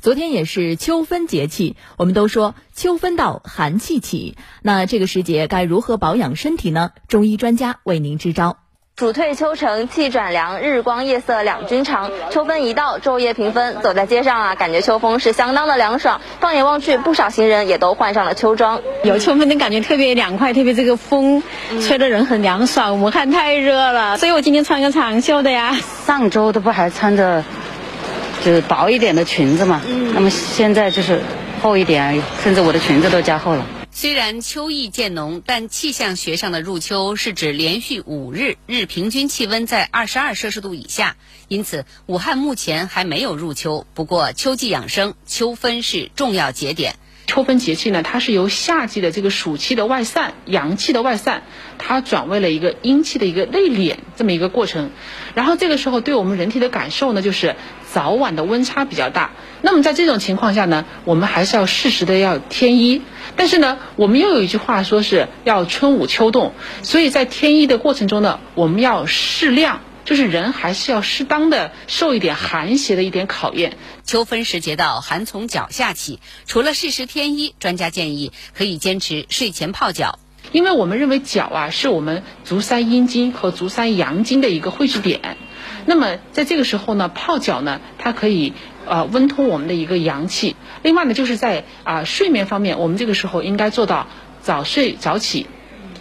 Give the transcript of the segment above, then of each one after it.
昨天也是秋分节气，我们都说秋分到寒气起，那这个时节该如何保养身体呢？中医专家为您支招。暑退秋成，气转凉，日光夜色两均长。秋分一到，昼夜平分，走在街上啊，感觉秋风是相当的凉爽。放眼望去，不少行人也都换上了秋装。有秋分的感觉特别凉快，特别这个风吹的人很凉爽。武汉太热了，所以我今天穿个长袖的呀。上周都不还穿着。就是薄一点的裙子嘛，那么现在就是厚一点，甚至我的裙子都加厚了。虽然秋意渐浓，但气象学上的入秋是指连续五日日平均气温在二十二摄氏度以下，因此武汉目前还没有入秋。不过秋季养生，秋分是重要节点。秋分节气呢，它是由夏季的这个暑气的外散、阳气的外散，它转为了一个阴气的一个内敛这么一个过程。然后这个时候对我们人体的感受呢，就是早晚的温差比较大。那么在这种情况下呢，我们还是要适时的要添衣。但是呢，我们又有一句话说是要春捂秋冻，所以在添衣的过程中呢，我们要适量。就是人还是要适当的受一点寒邪的一点考验。秋分时节到，寒从脚下起。除了适时添衣，专家建议可以坚持睡前泡脚，因为我们认为脚啊是我们足三阴经和足三阳经的一个汇聚点。那么在这个时候呢，泡脚呢，它可以呃温通我们的一个阳气。另外呢，就是在啊睡眠方面，我们这个时候应该做到早睡早起，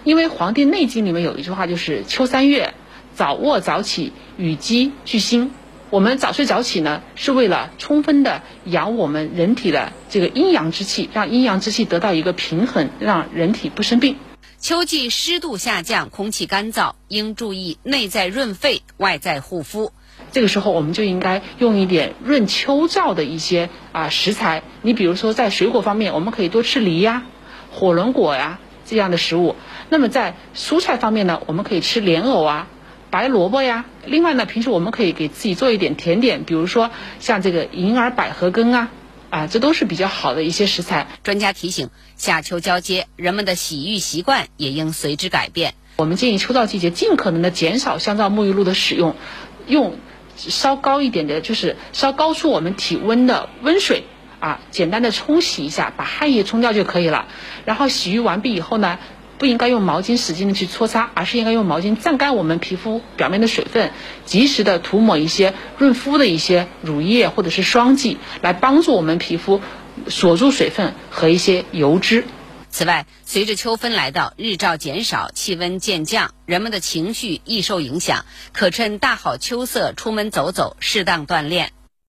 因为《黄帝内经》里面有一句话就是秋三月。早卧早起，与鸡俱兴。我们早睡早起呢，是为了充分的养我们人体的这个阴阳之气，让阴阳之气得到一个平衡，让人体不生病。秋季湿度下降，空气干燥，应注意内在润肺，外在护肤。这个时候，我们就应该用一点润秋燥的一些啊食材。你比如说，在水果方面，我们可以多吃梨呀、火龙果呀这样的食物。那么在蔬菜方面呢，我们可以吃莲藕啊。白萝卜呀，另外呢，平时我们可以给自己做一点甜点，比如说像这个银耳百合羹啊，啊，这都是比较好的一些食材。专家提醒，夏秋交接，人们的洗浴习惯也应随之改变。我们建议秋燥季节尽可能的减少香皂沐浴露的使用，用稍高一点的，就是稍高出我们体温的温水啊，简单的冲洗一下，把汗液冲掉就可以了。然后洗浴完毕以后呢。不应该用毛巾使劲的去搓擦，而是应该用毛巾蘸干我们皮肤表面的水分，及时的涂抹一些润肤的一些乳液或者是霜剂，来帮助我们皮肤锁住水分和一些油脂。此外，随着秋分来到，日照减少，气温渐降，人们的情绪易受影响，可趁大好秋色出门走走，适当锻炼。